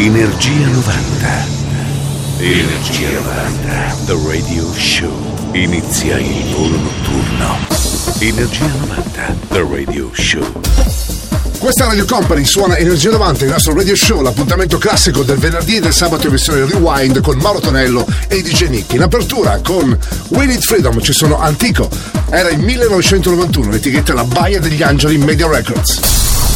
Energia 90. Energia 90. The Radio Show. Inizia il volo notturno. Energia 90. The Radio Show. Questa Radio Company suona Energia 90, il nostro radio show, l'appuntamento classico del venerdì e del sabato in versione rewind con Mauro Tonello e DJ Nick. In apertura con We Need Freedom ci sono Antico. Era il 1991, l'etichetta La Baia degli Angeli Media Records.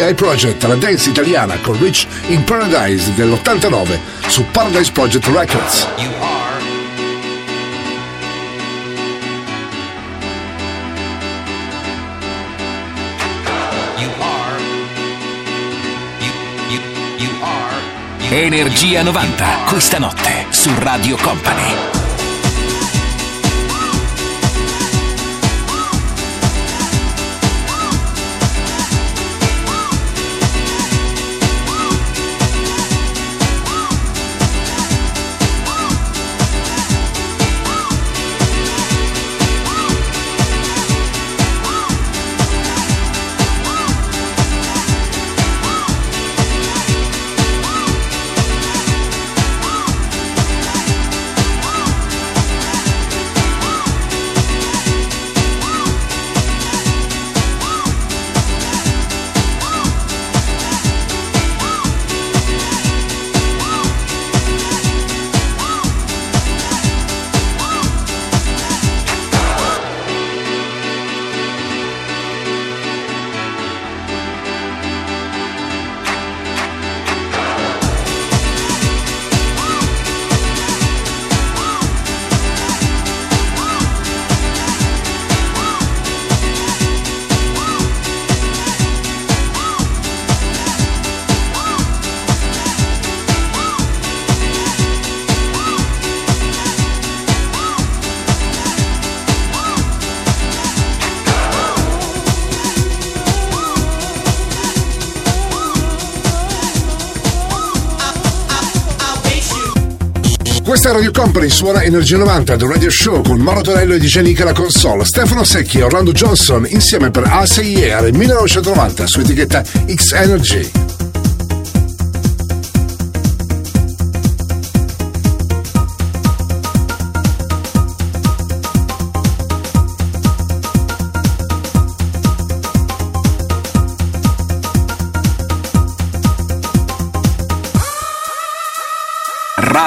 FPI Project, la dance italiana con Rich in Paradise dell'89 su Paradise Project Records. Energia you 90, are. questa notte su Radio Company. Questa Radio Company suona Energia 90 The Radio Show con Mauro Tonello e DJ Nick alla console, Stefano Secchi e Orlando Johnson insieme per Alsa Year 1990 su etichetta X Energy.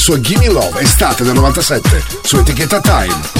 Sua Gimme Love estate del 97 su etichetta Time.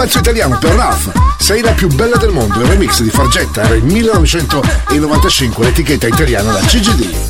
Pezzo italiano per Ralph. Sei la più bella del mondo, il remix di Fargetta era il 1995, l'etichetta italiana da CGD.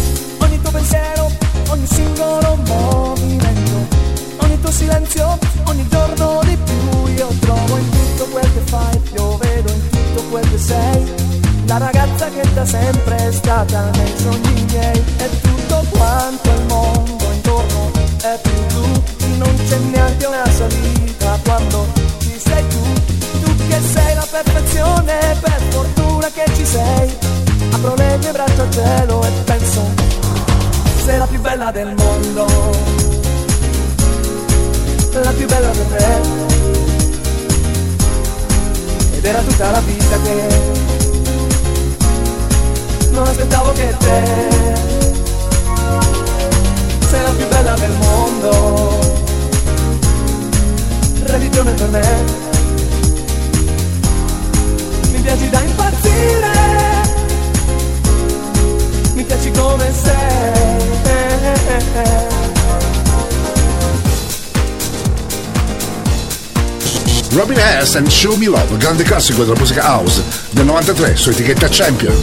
Robin S. and Show Me Love, grande classico della musica house del 93 su etichetta Champion.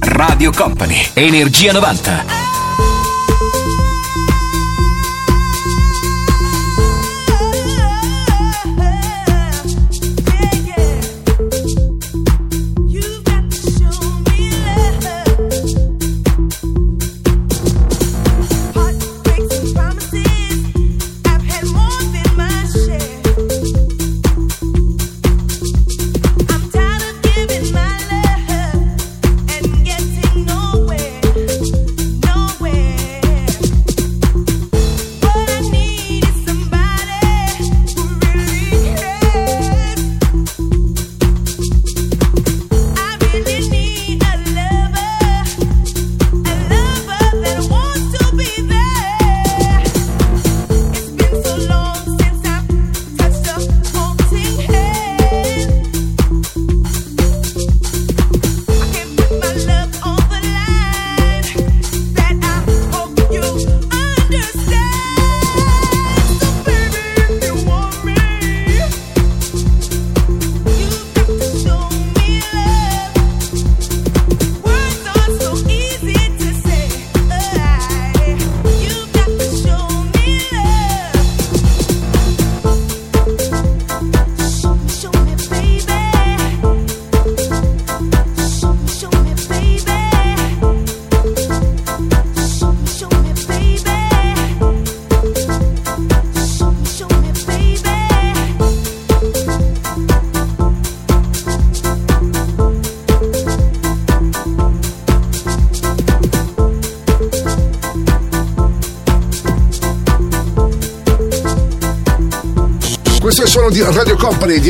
Radio Company, Energia 90.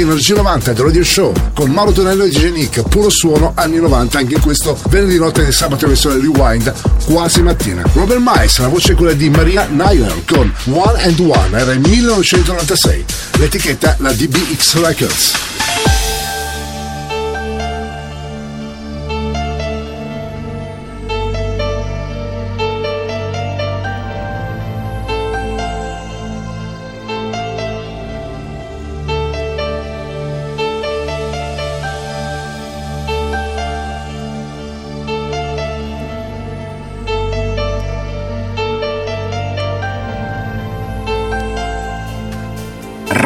Energia 90 del Radio Show con Mauro Tonello e DJ Nick, puro suono anni 90 anche in questo venerdì notte di sabato versione Rewind quasi mattina. Robert Mice, la voce è quella di Maria Nair con One and One, era il 1996, l'etichetta la DBX Records.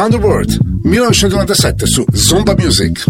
Around the World 1997 su Zomba Music.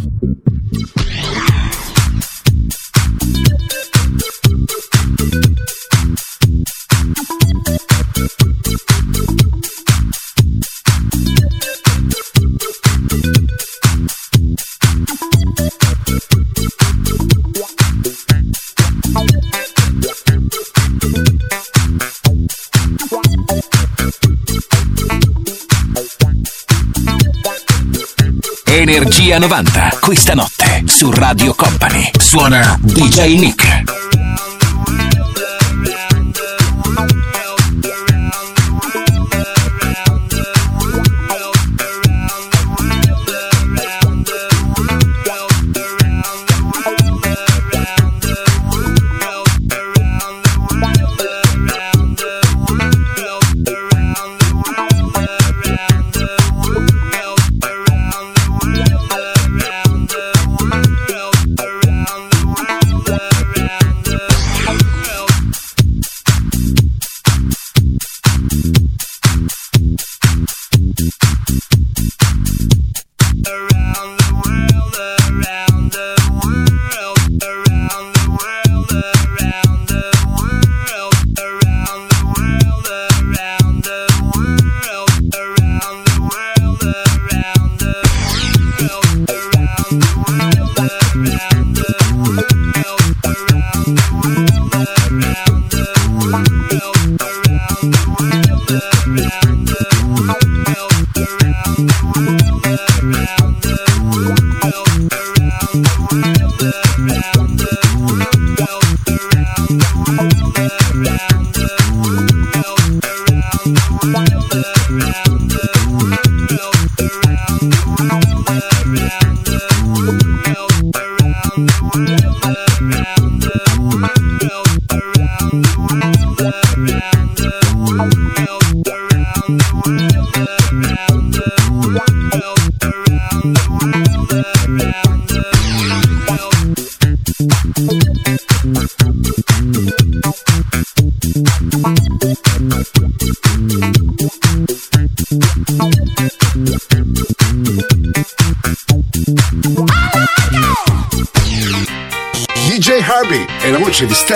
90, questa notte su Radio Company. Suona DJ Nick.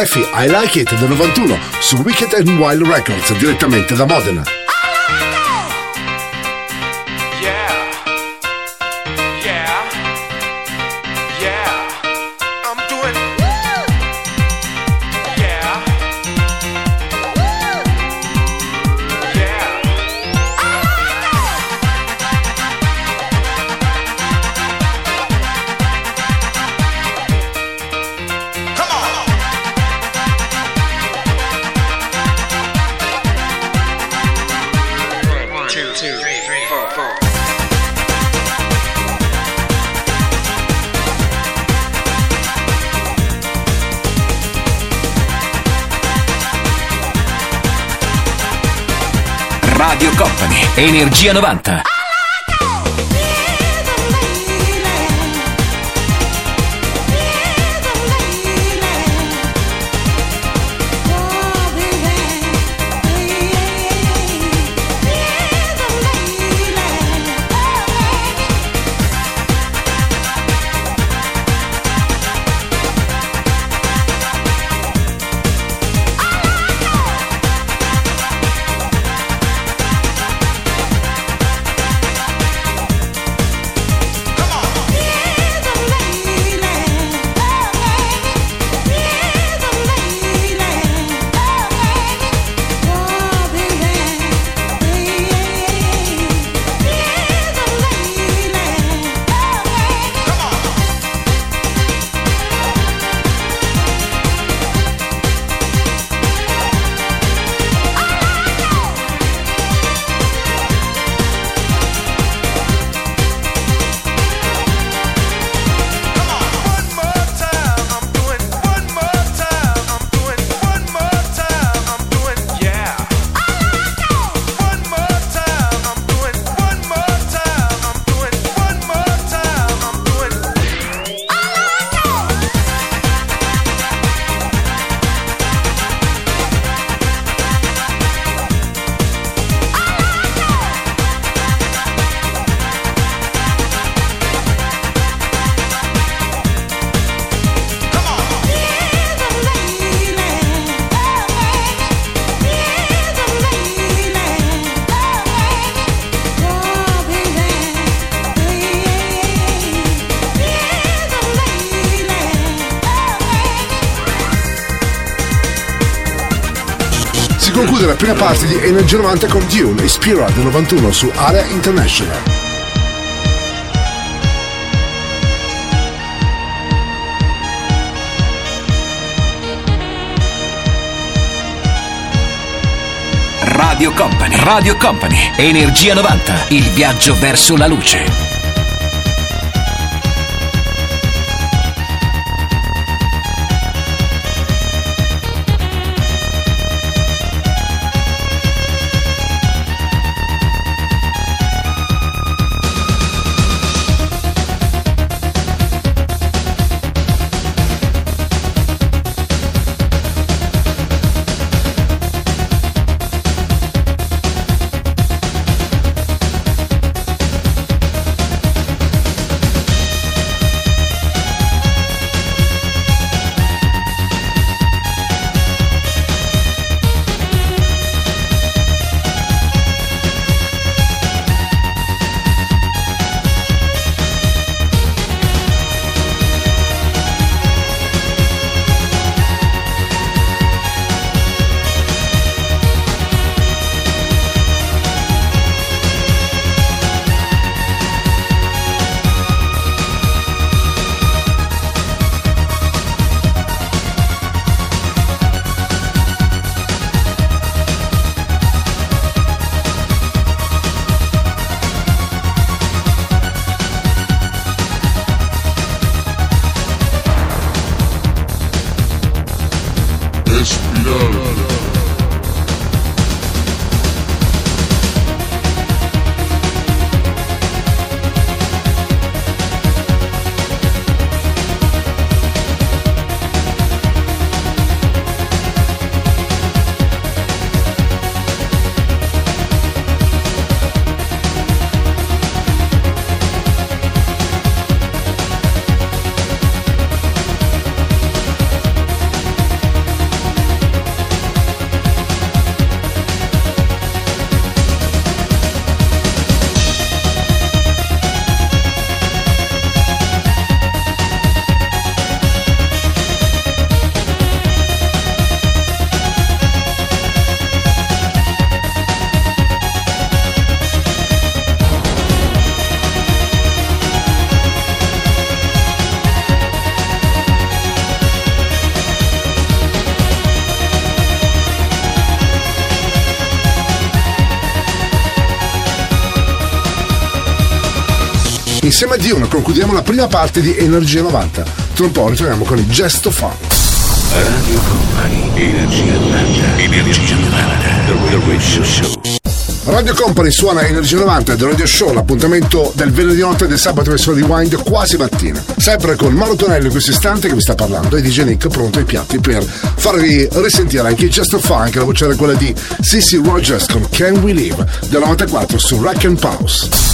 Steffi I Like It del 91 su Wicked and Wild Records direttamente da Modena. Energia 90. La prima parte di Energia 90 con Dune e Spira del 91 su Area International. Radio Company, Radio Company, Energia 90, il viaggio verso la luce. Insieme a Dion concludiamo la prima parte di Energia 90. Tra un po' ritorniamo con il gesto funk. Radio Company, Energia 90, Energia 90, The Radio Show. Radio Company suona Energia 90 del Radio Show, l'appuntamento del venerdì notte e del sabato verso Rewind quasi mattina. Sempre con Mauro Tonello in questo istante che vi sta parlando e DJ Nick pronto ai piatti per farvi risentire anche il gesto funk, la voce era quella di Sissy Rogers con Can We Live del 94 su Rack and Pause.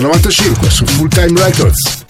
95 su Full Time Records.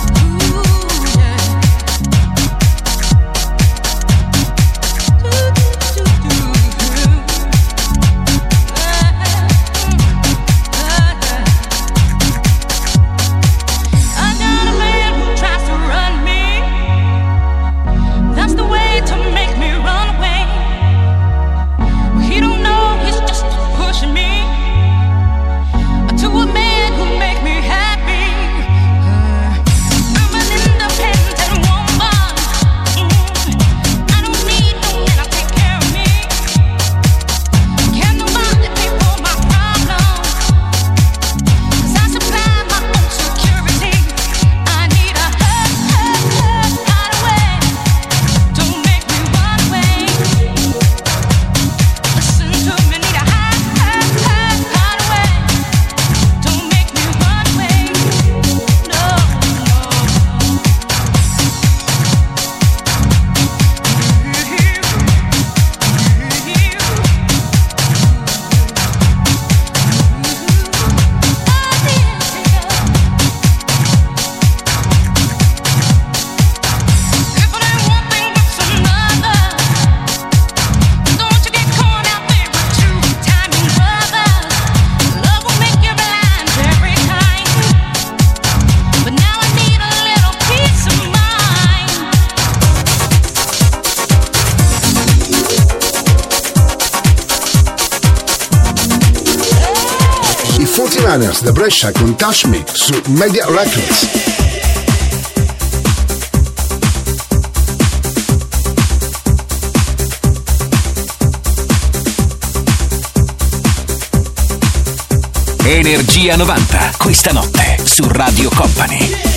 Brescia con Touch Me su Media Records. Energia 90, questa notte su Radio Company.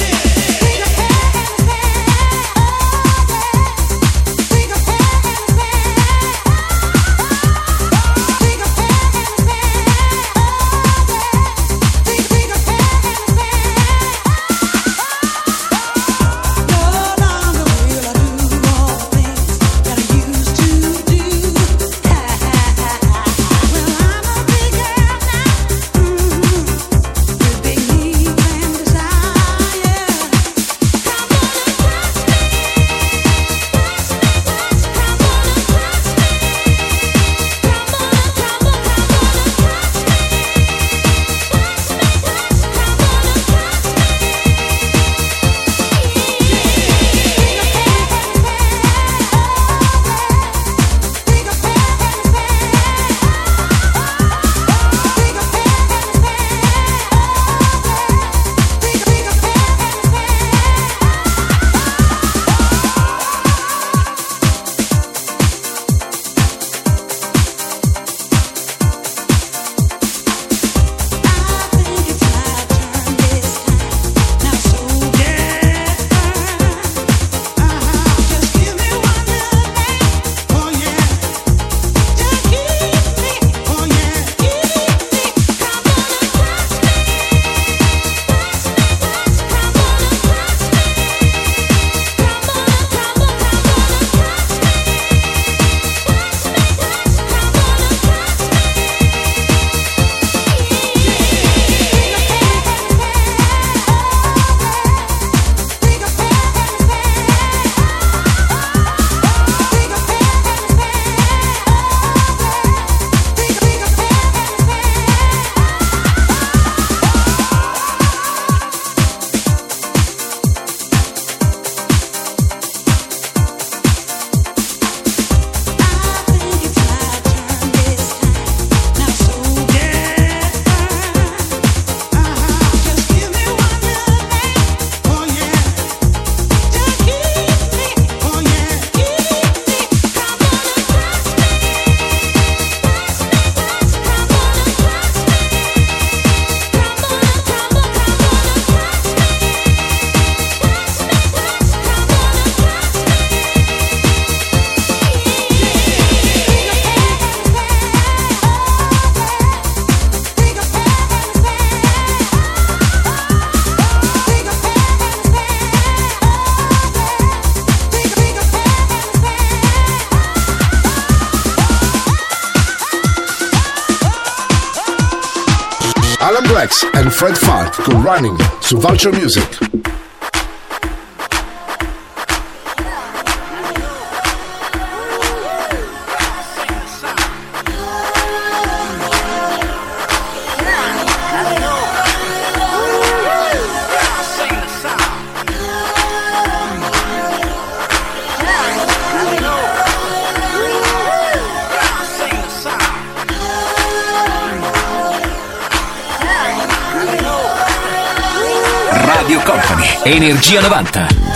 Running su Vulture Music. Energia 90.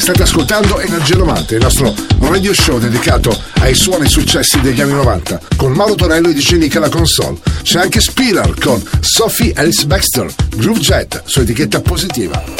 State ascoltando Energia 90, il nostro radio show dedicato ai suoni successi degli anni 90, con Mauro Tonello e DJ Nick alla console. C'è anche Spiller con Sophie Alice Baxter, Groove Jet, su etichetta positiva.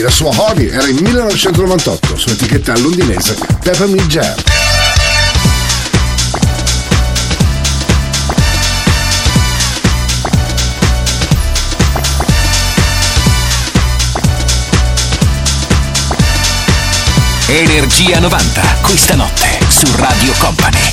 La sua hobby era in 1998 su etichetta londinese Peppermint Jam. Energia 90, questa notte su Radio Company.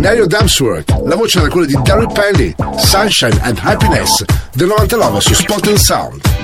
Neil Damsworth, la voce era quella di Derry Penny, Sunshine and Happiness del 99 su Spot and Sound.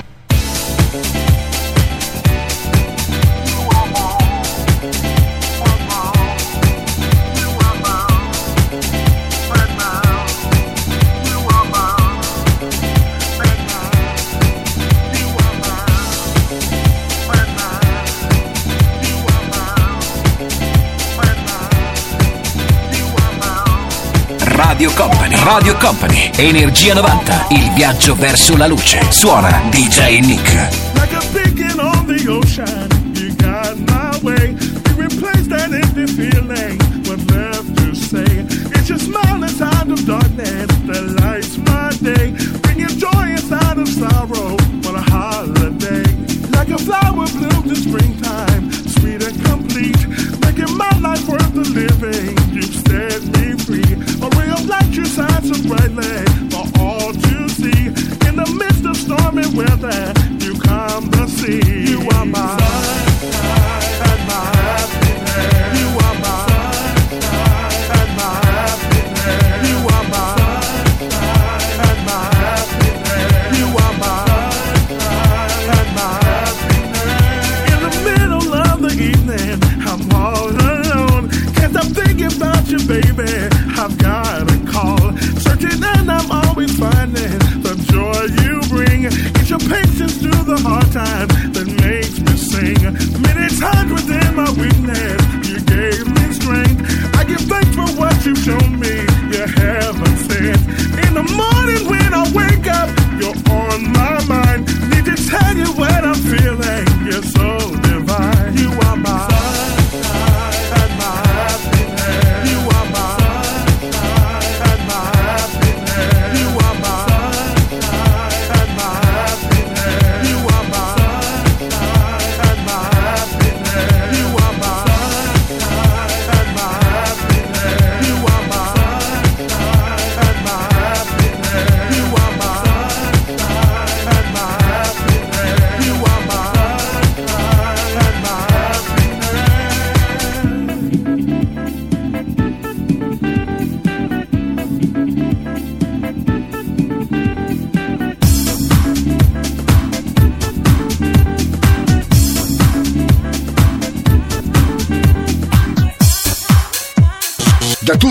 Radio Company, Radio Company, Energia 90, il viaggio verso la luce. Suona DJ Nick. Like a beacon on the ocean, you got my way. You replaced that empty feeling. What left to say? It's your smile inside of darkness that lights my day. Bringing joy inside of sorrow on a holiday. Like a flower blooms in springtime, sweet and complete. Making my life worth the living. You shine so brightly for all to see. In the midst of stormy weather, you come to see. You are my the hard times that makes me sing. Many times within my weakness, you gave me strength. I give thanks for what you've shown me. You haven't said. In the morning when I wake up, you're on my mind. Need to tell you what I'm feeling. You're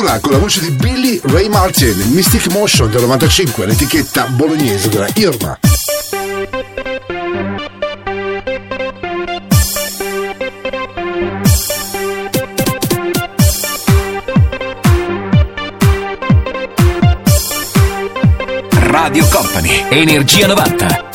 Datura con la voce di Billy Ray Martin, Mystic Motion del 95, l'etichetta bolognese della Irma. Radio Company, Energia 90.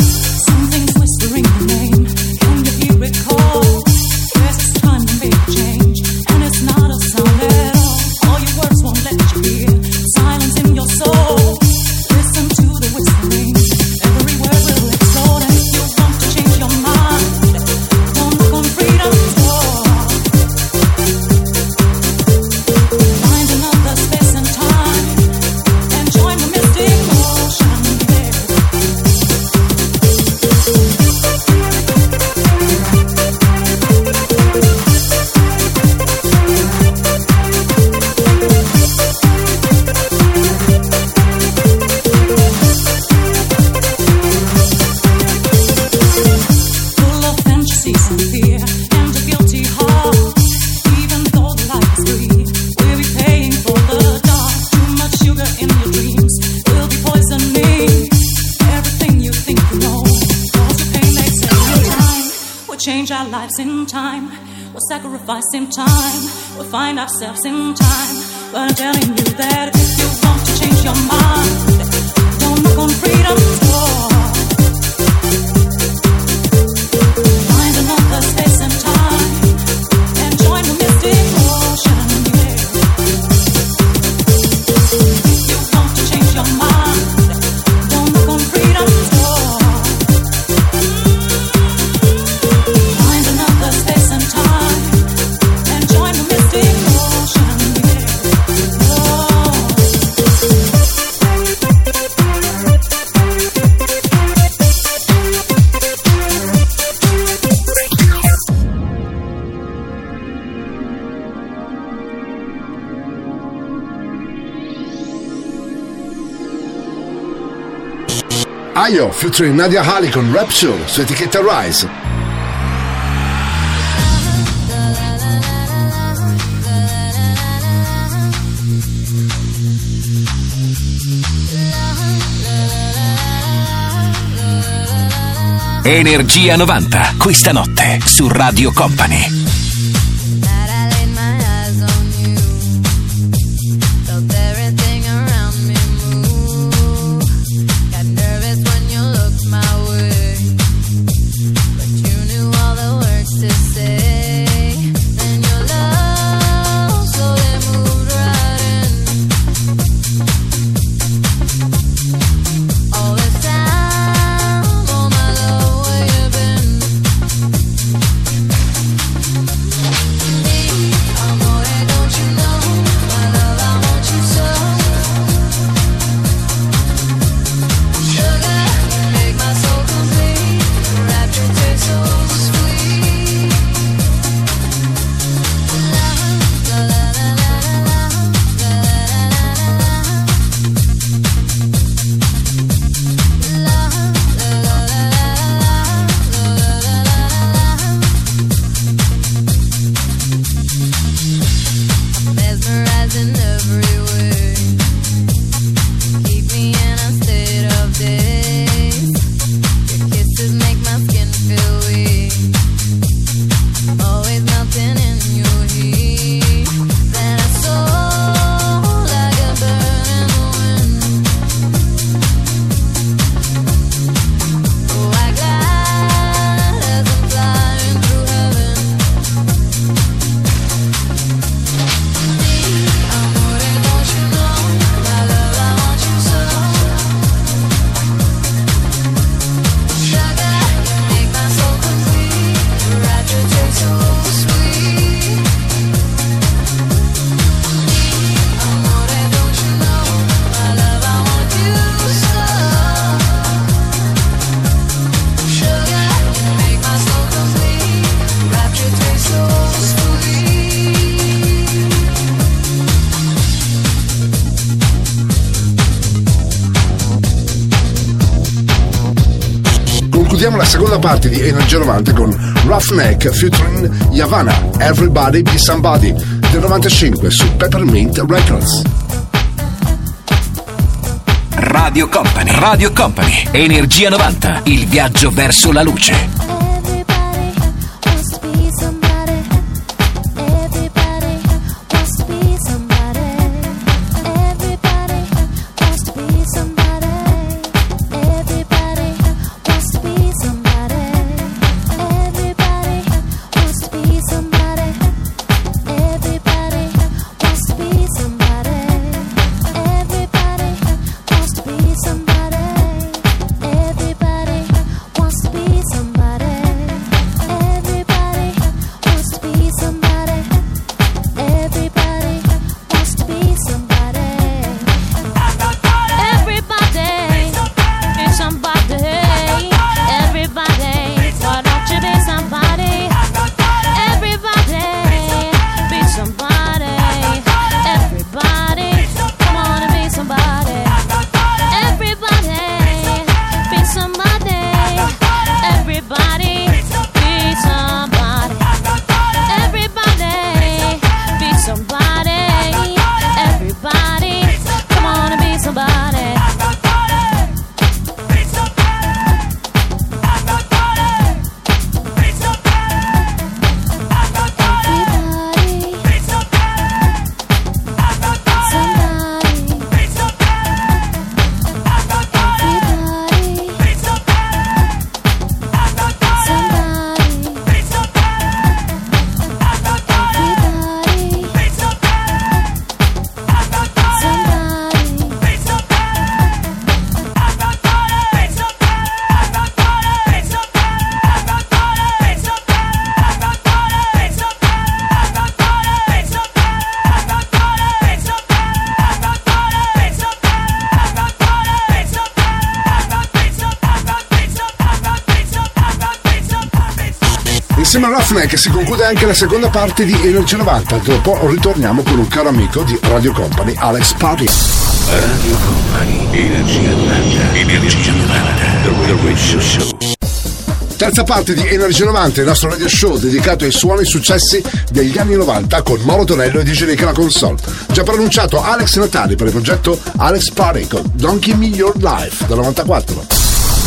Ourselves in time. But I'm telling featuring Nadia Hali con Rapture su etichetta Rise. Energia 90, questa notte su Radio Company. Parte di Energia 90 con Roughneck featuring Yavanna, Everybody Be Somebody del 95 su Peppermint Records. Radio Company, Radio Company, Energia 90, il viaggio verso la luce. Che si conclude anche la seconda parte di Energia 90. Dopo ritorniamo con un caro amico di Radio Company, Alex Parry. Radio Company, Energia 90, Energia 90, The Radio Show. Terza parte di Energia 90, il nostro radio show dedicato ai suoni successi degli anni 90 con Moro Tonello e DJ Nick alla console. Già pronunciato Alex Natali per il progetto Alex Party con Don't Give Me Your Life del 94.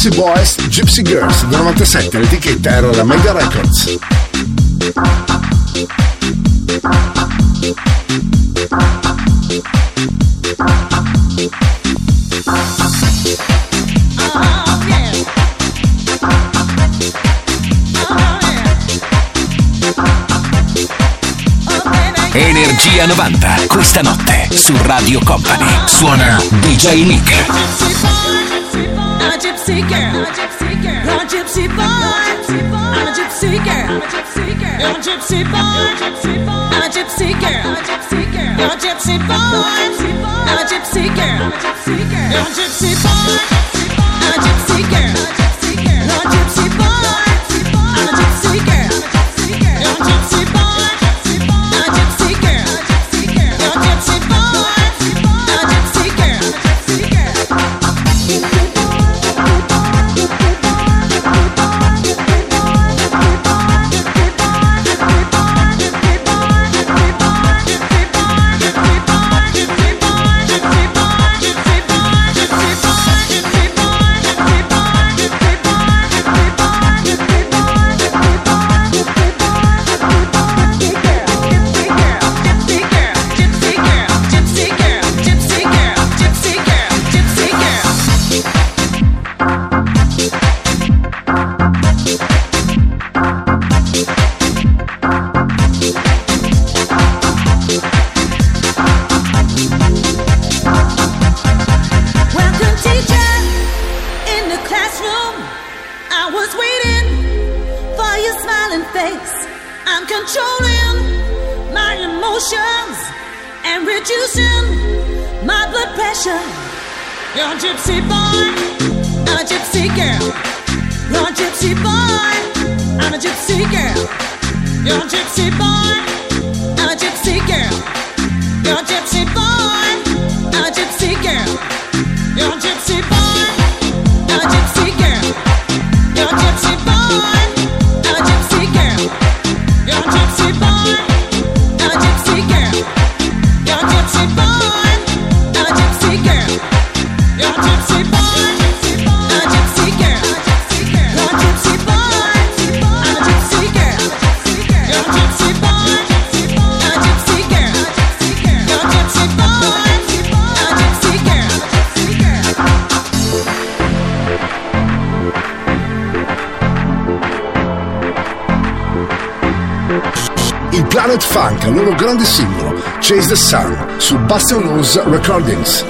Gypsy Boys, Gypsy Girls del 97, l'etichetta era la Mega Records. Energia 90, questa notte su Radio Company. Suona DJ Nick. I'm a gypsy girl. I'm a gypsy boy. I'm a gypsy girl. I'm a gypsy boy. I'm a gypsy girl. I'm a gypsy boy. I'm a gypsy girl. I'm a gypsy boy. I'm a gypsy girl. Bassanouza Recordings.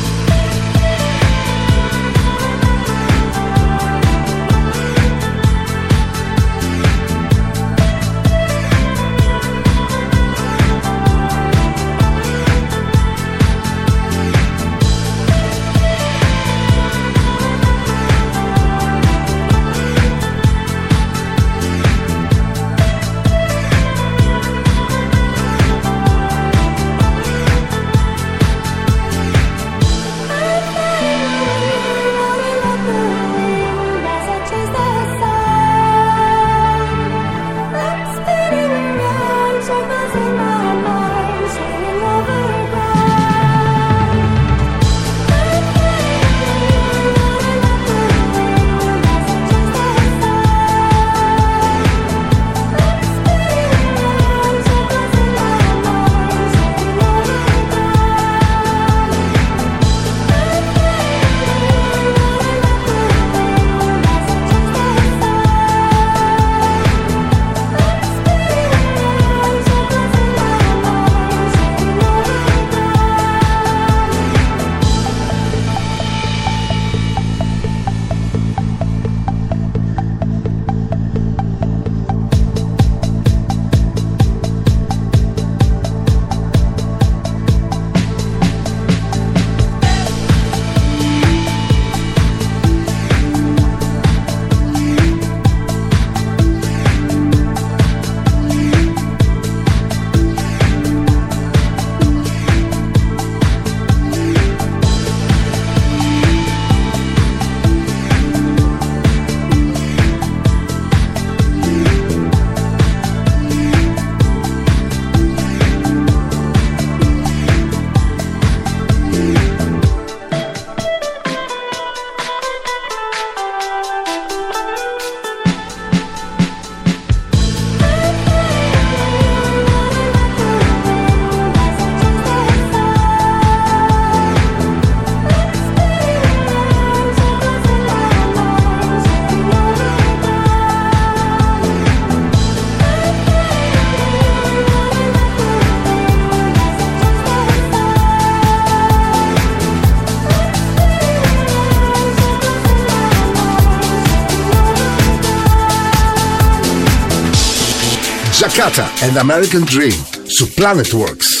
And American Dream, su Planet Works.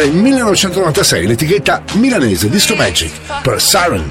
Era il 1996 l'etichetta milanese Disco Magic per Siren.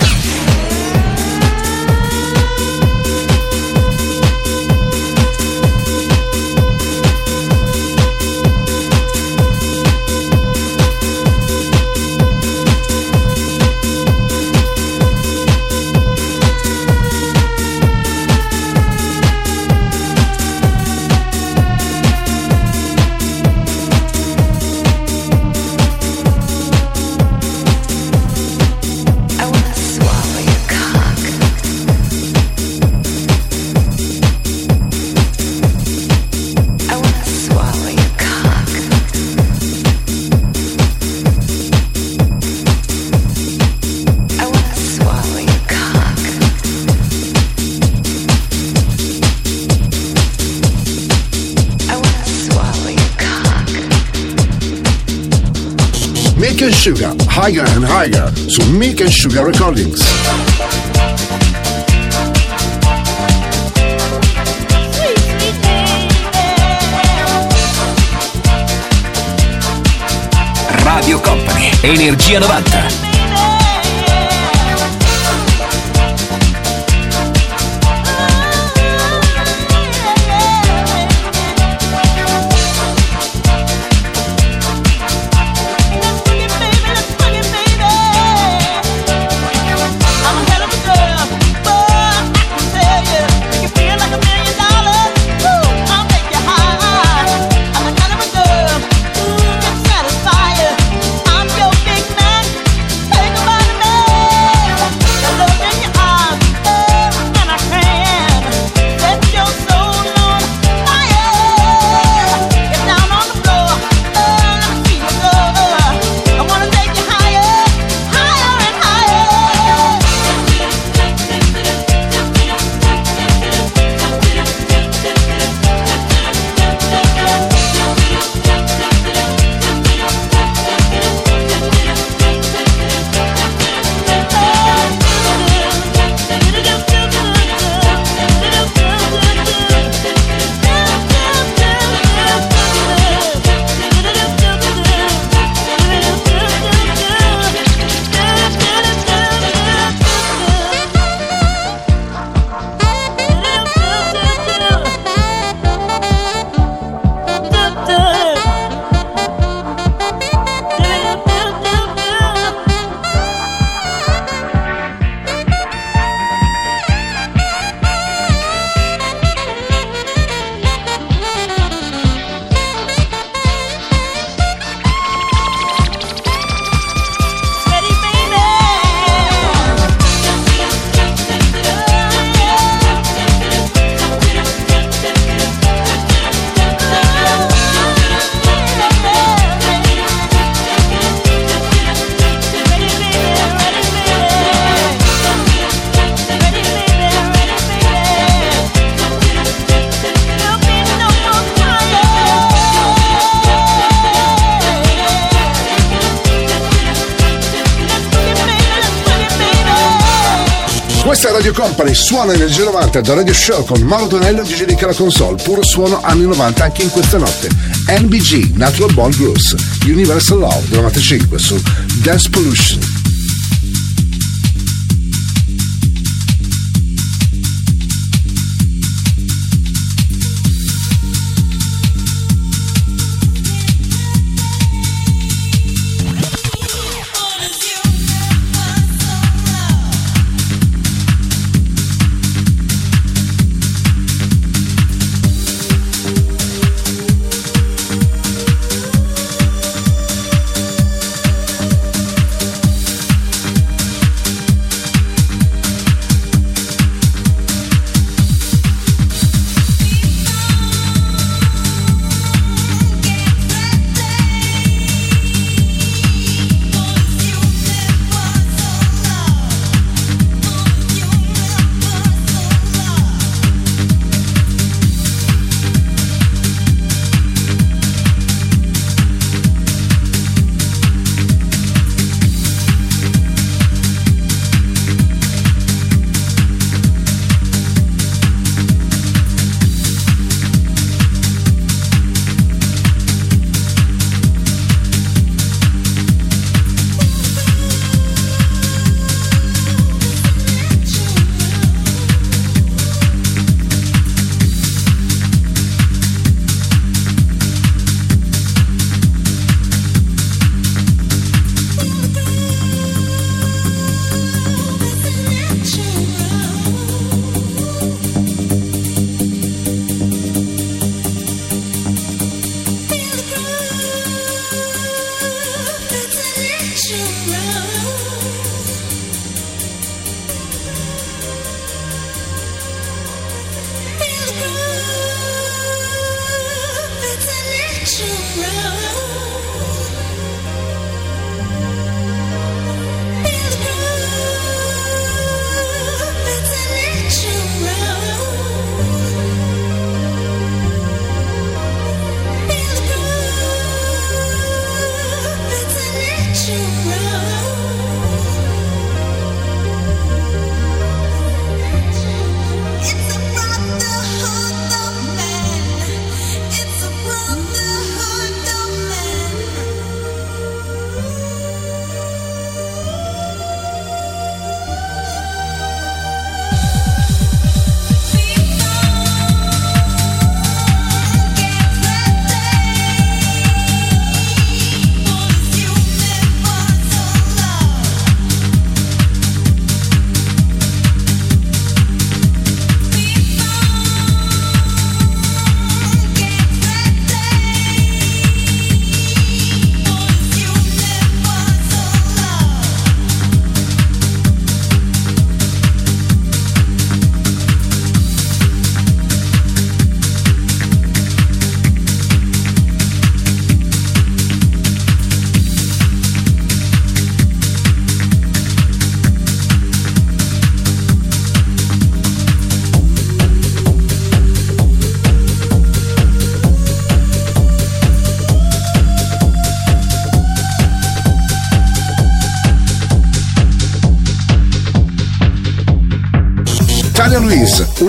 Sugar, Higher and Higher su Milk and Sugar Recordings. Radio Company, Energia 90. Suona Energia 90 da Radio Show con Mauro Tonello e Gigi Ricca alla console, puro suono anni 90 anche in questa notte. NBG, Natural Born Blues, Universal Love del 95 su Dance Pollution.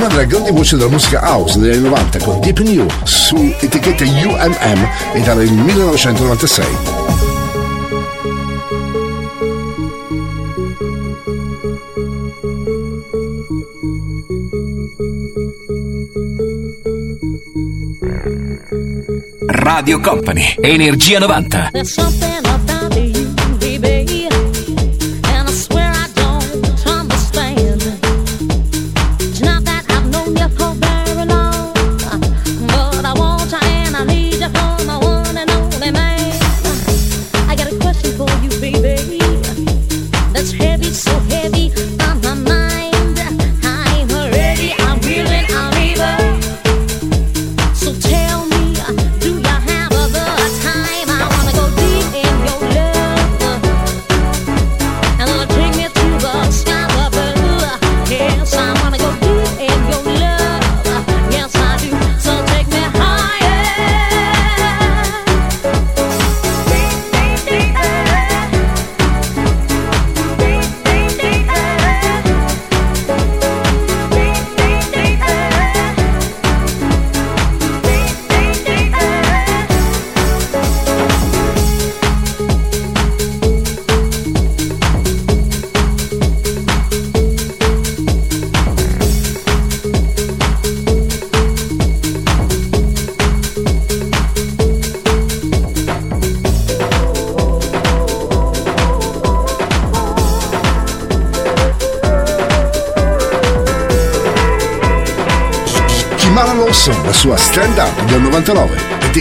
una delle grandi voci della musica house degli anni 90 con Deep New su etichetta UMM e dal 1996. Radio Company, Energia 90.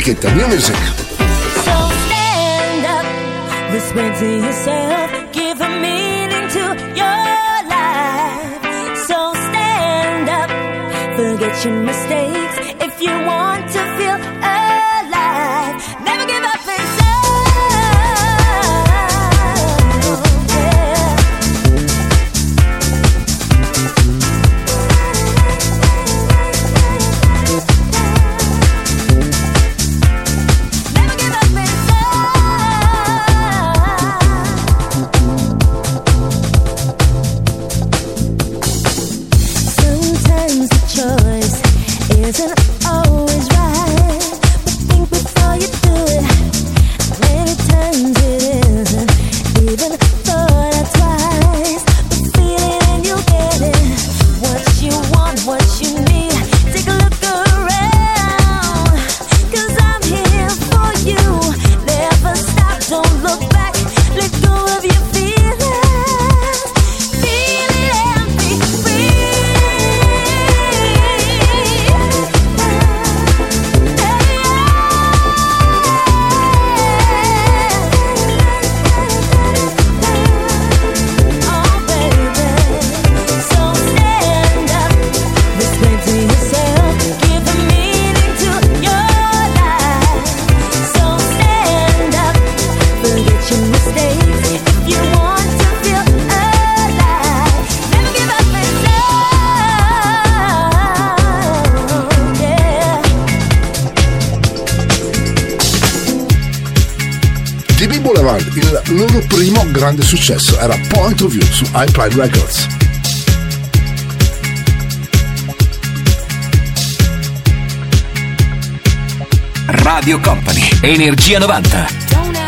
etiqueta mi un mensaje. Successo era Point of View su iPrime Records. Radio Company, Energia 90.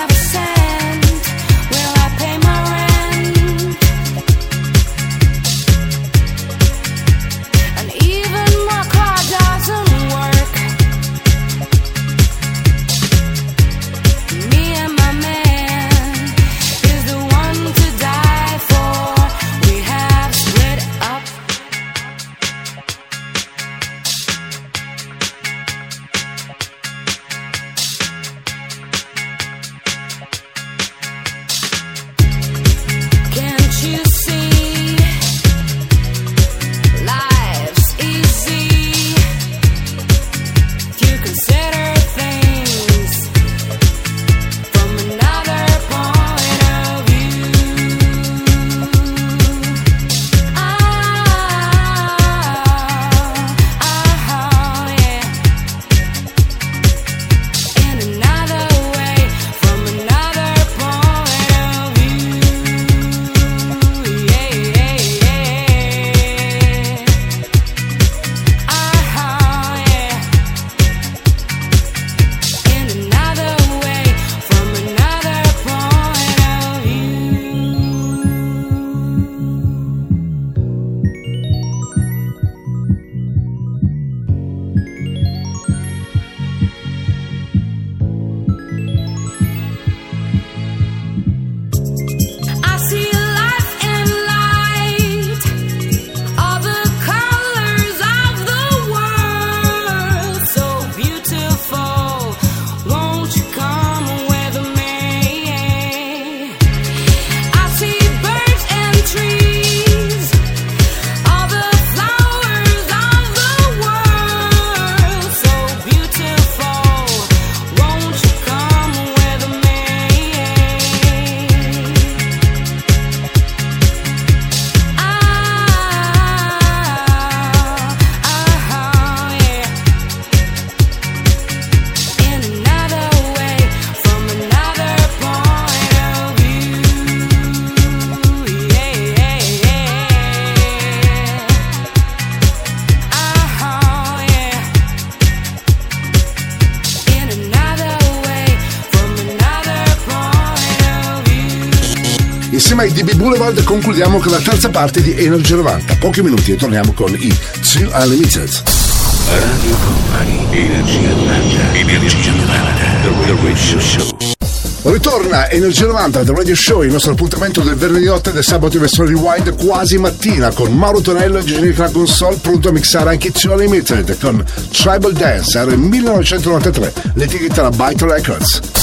Ai DB Boulevard concludiamo con la terza parte di Energy 90. Pochi minuti e torniamo con i Two Unlimited. Radio Company, Energia 90. Energia 90. The Radio Show. Ritorna Energia 90 del Radio Show, il nostro appuntamento del venerdì notte e del sabato in versione rewind quasi mattina con Mauro Tonello e Generic la console pronto a mixare anche Two Unlimited con Tribal Dance era il 1993 l'etichetta era Byte Records.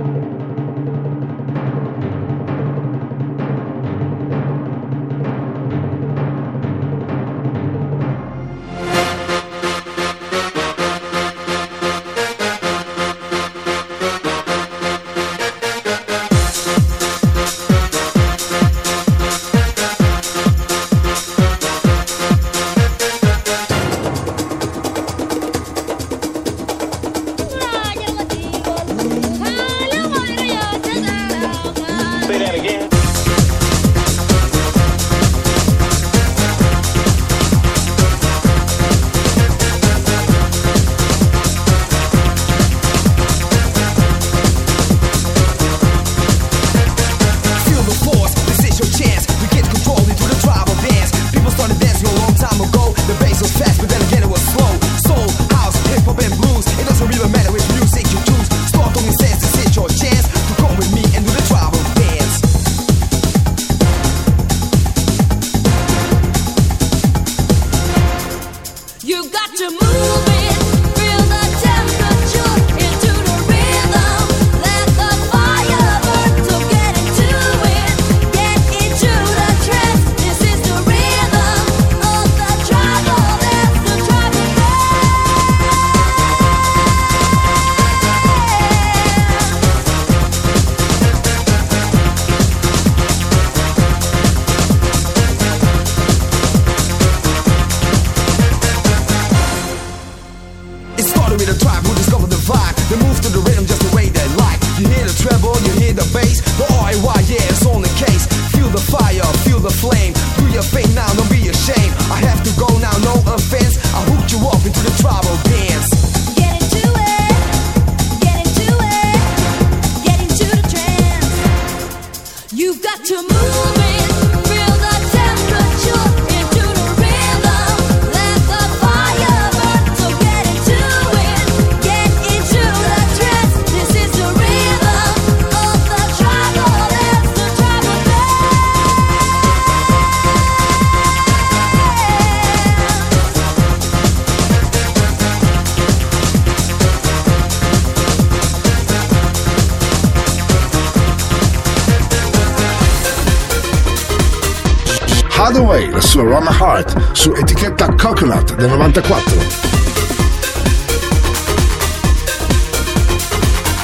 su Roma Heart su etichetta Coconut del 94.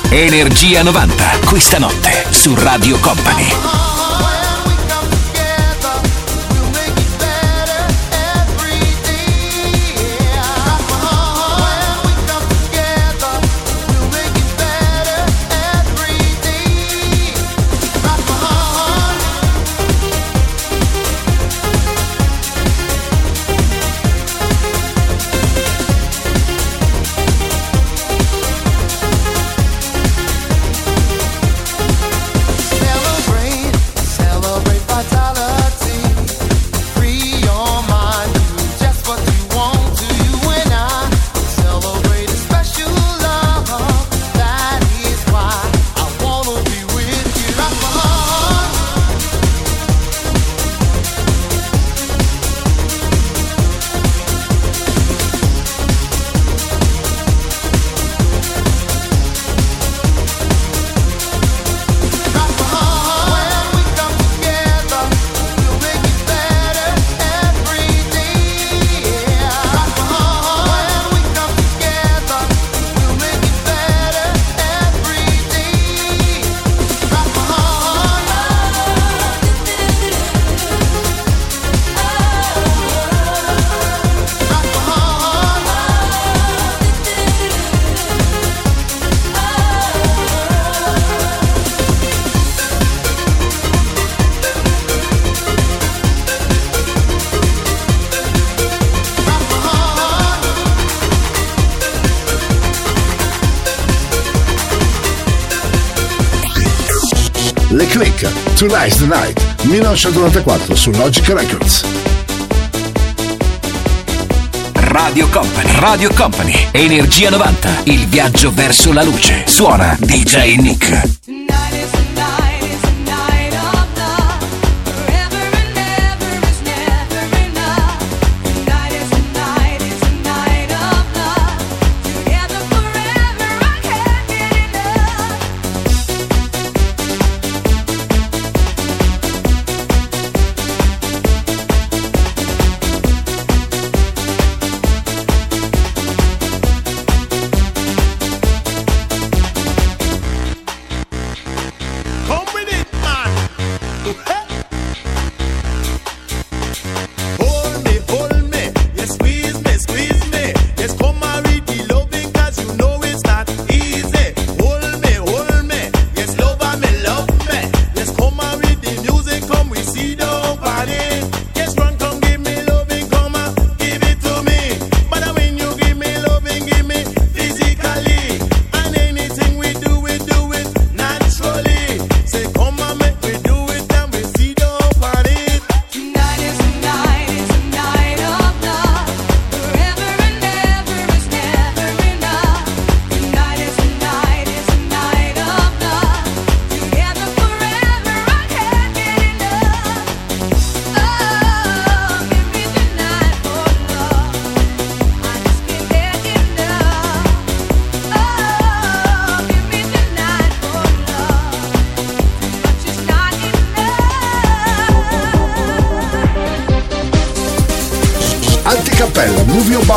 Energia 90, questa notte su Radio Company. Tonight's the Night 1994 su Logic Records. Radio Company, Radio Company, Energia 90, il viaggio verso la luce. Suona DJ Nick.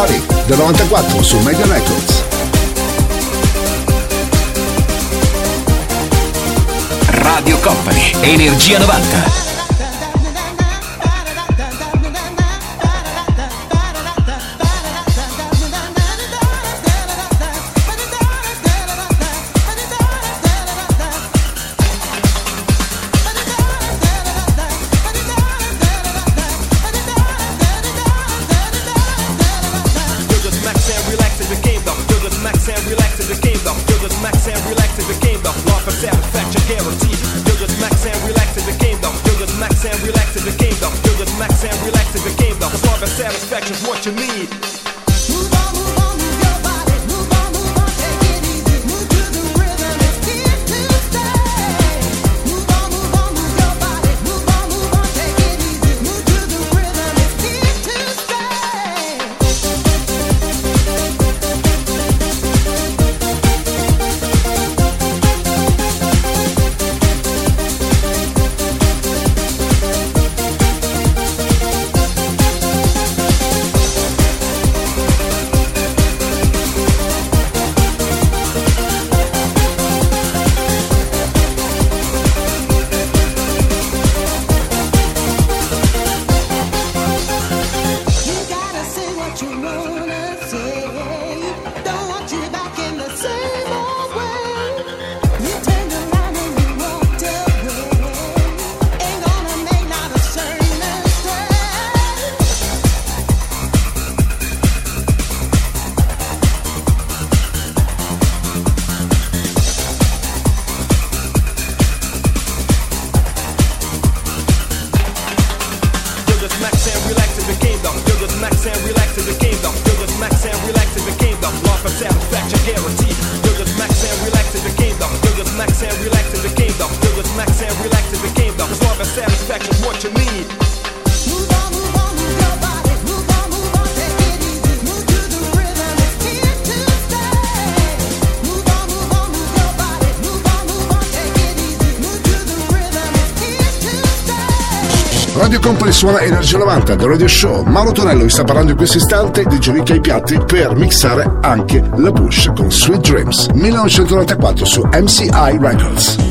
Party del 94 su Media Records. Radio Company, Energia 90. suona Energia 90 del Radio Show. Mauro Tonello vi sta parlando in questo istante di Giovicchi ai piatti per mixare anche la Bush con Sweet Dreams 1994 su MCI Records.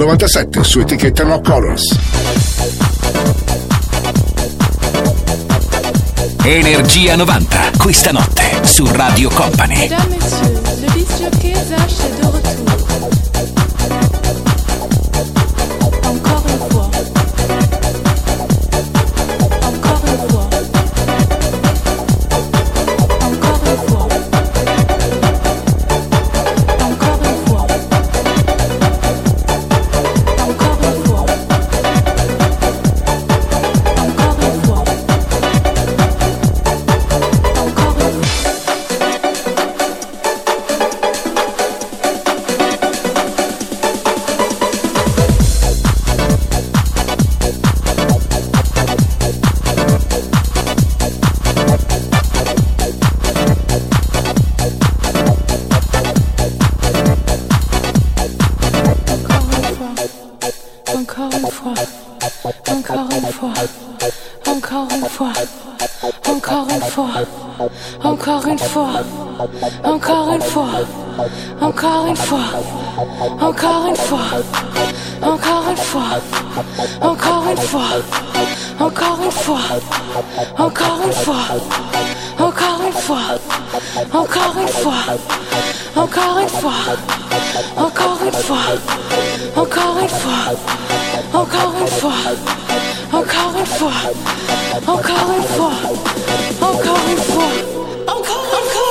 97 su etichetta No Colors. Energia 90, questa notte su Radio Company. Mesdames, Messieurs, le disjockey Zach fois, encore une fois, encore une fois, encore une fois, encore une fois, encore une fois, encore une fois, encore une fois, encore une fois, encore une fois, encore une fois, encore une fois, encore une fois, encore une fois, encore une fois, encore une fois, encore une fois.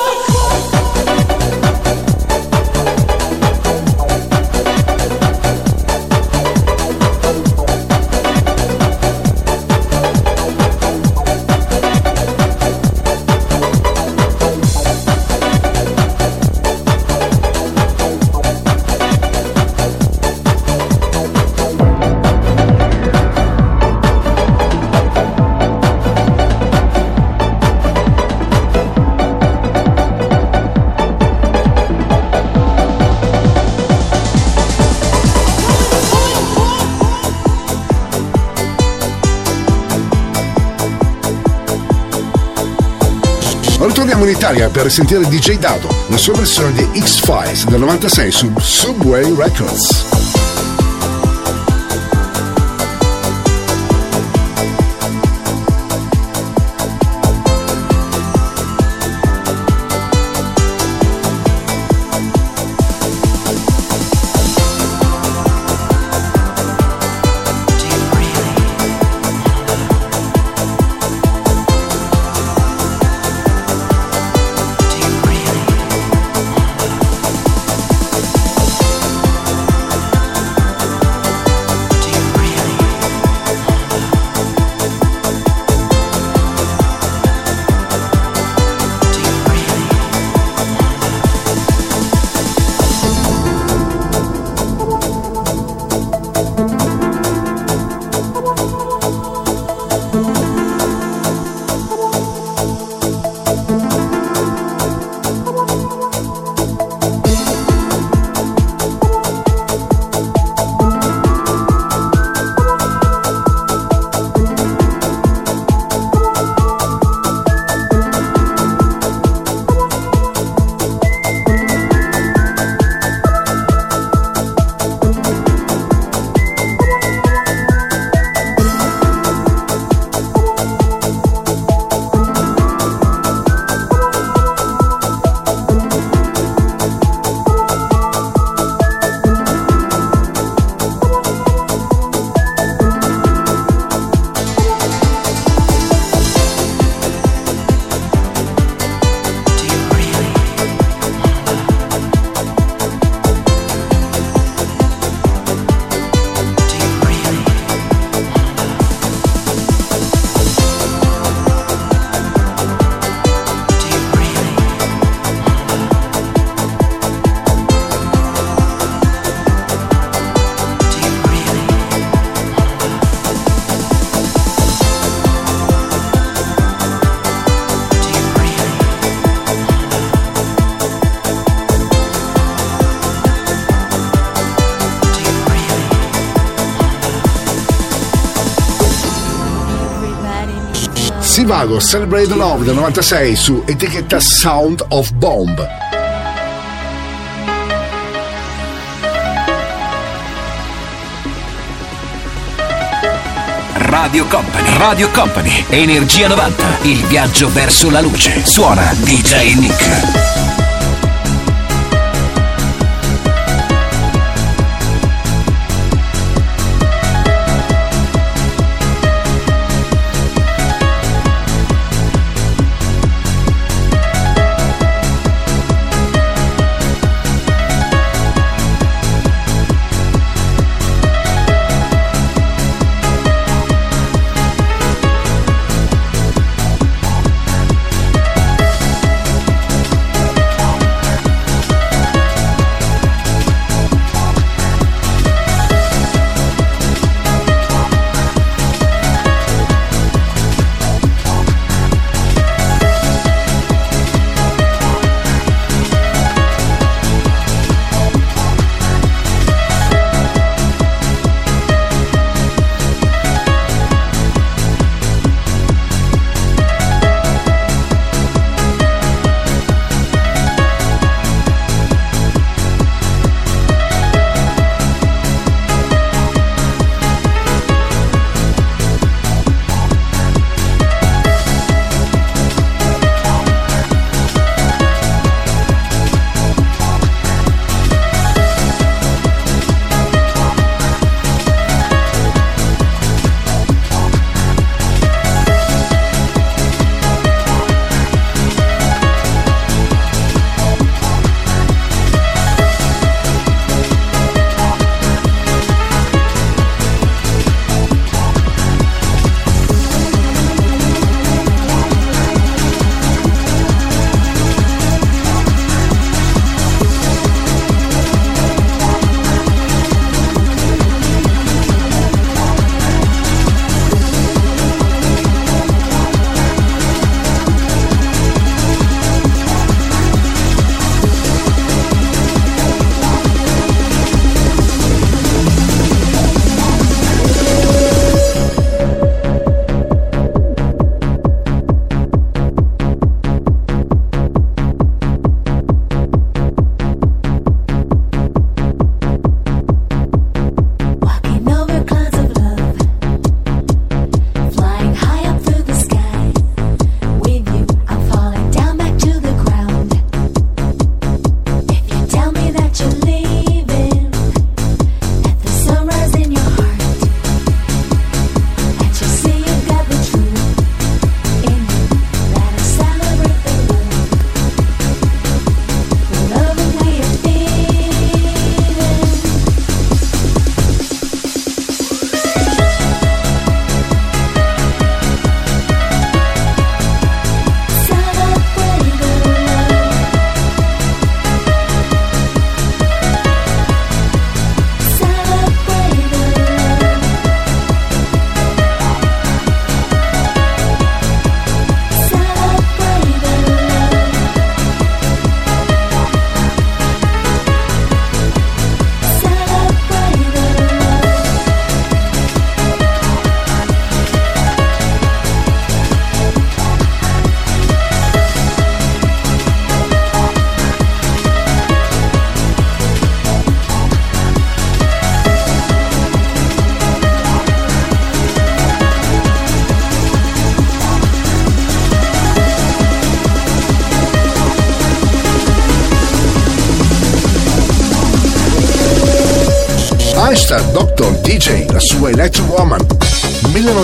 Ma ritorniamo in Italia per sentire DJ Dado, la sua versione di X-Files del 96 su Subway Records. Sivago Celebrate Love del 96 su etichetta Sound of Bomb. Radio Company, Radio Company, Energia 90, il viaggio verso la luce. Suona DJ Nick.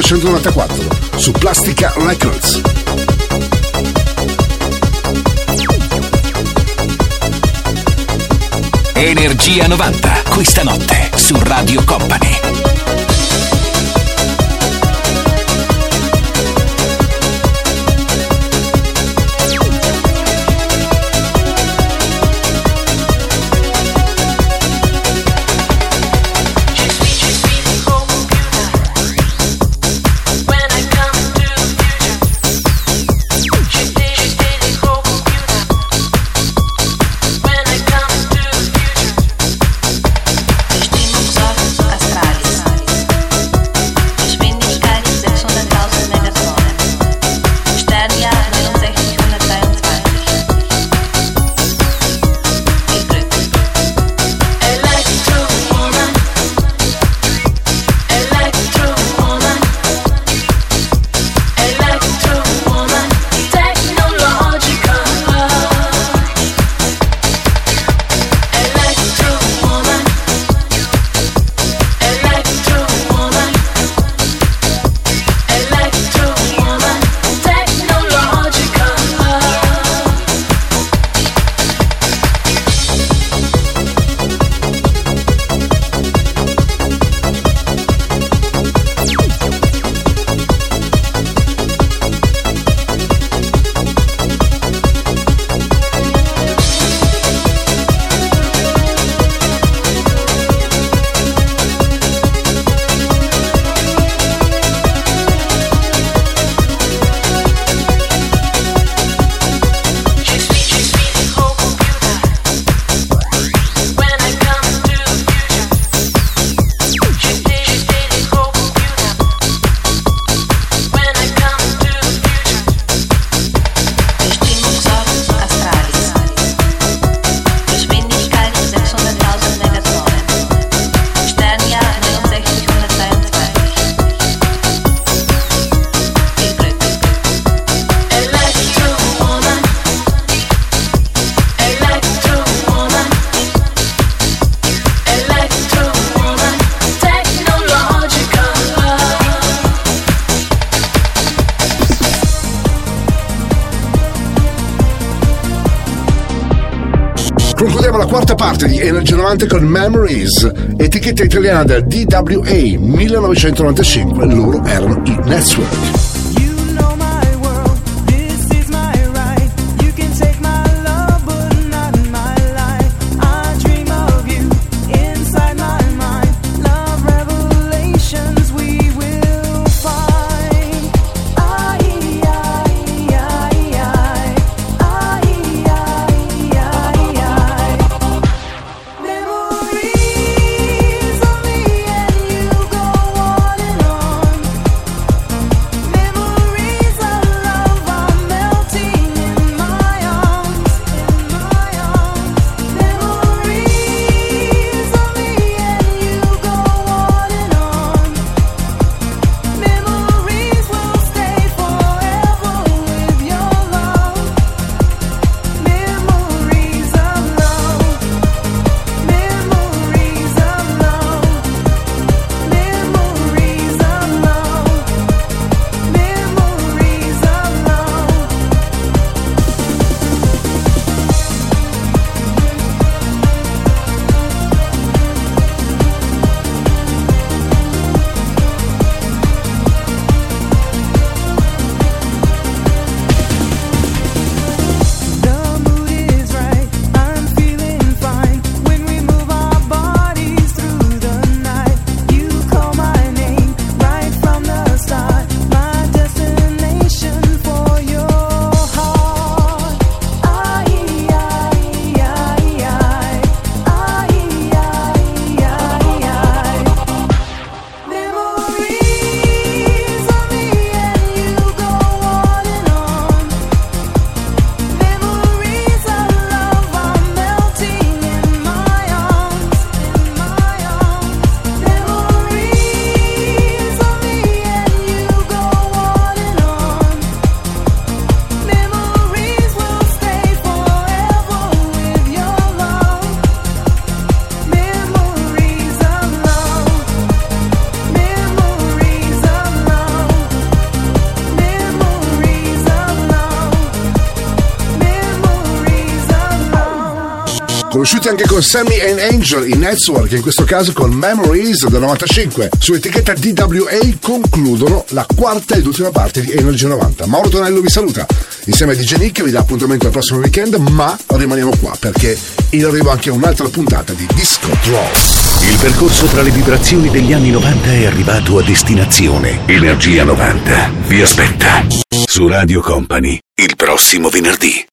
1994, su Plastica Records. Energia 90, questa notte su Radio Company. Energy 90 con Memories, etichetta italiana del DWA 1995, loro erano i Network. Anche con Sammy and Angel in Network, in questo caso con Memories del 95. Su etichetta DWA concludono la quarta ed ultima parte di Energy 90. Mauro Tonello vi saluta, insieme a DJ Nick vi dà appuntamento al prossimo weekend, ma rimaniamo qua perché in arrivo anche un'altra puntata di Disco Draw. Il percorso tra le vibrazioni degli anni 90 è arrivato a destinazione. Energia 90 vi aspetta su Radio Company il prossimo venerdì.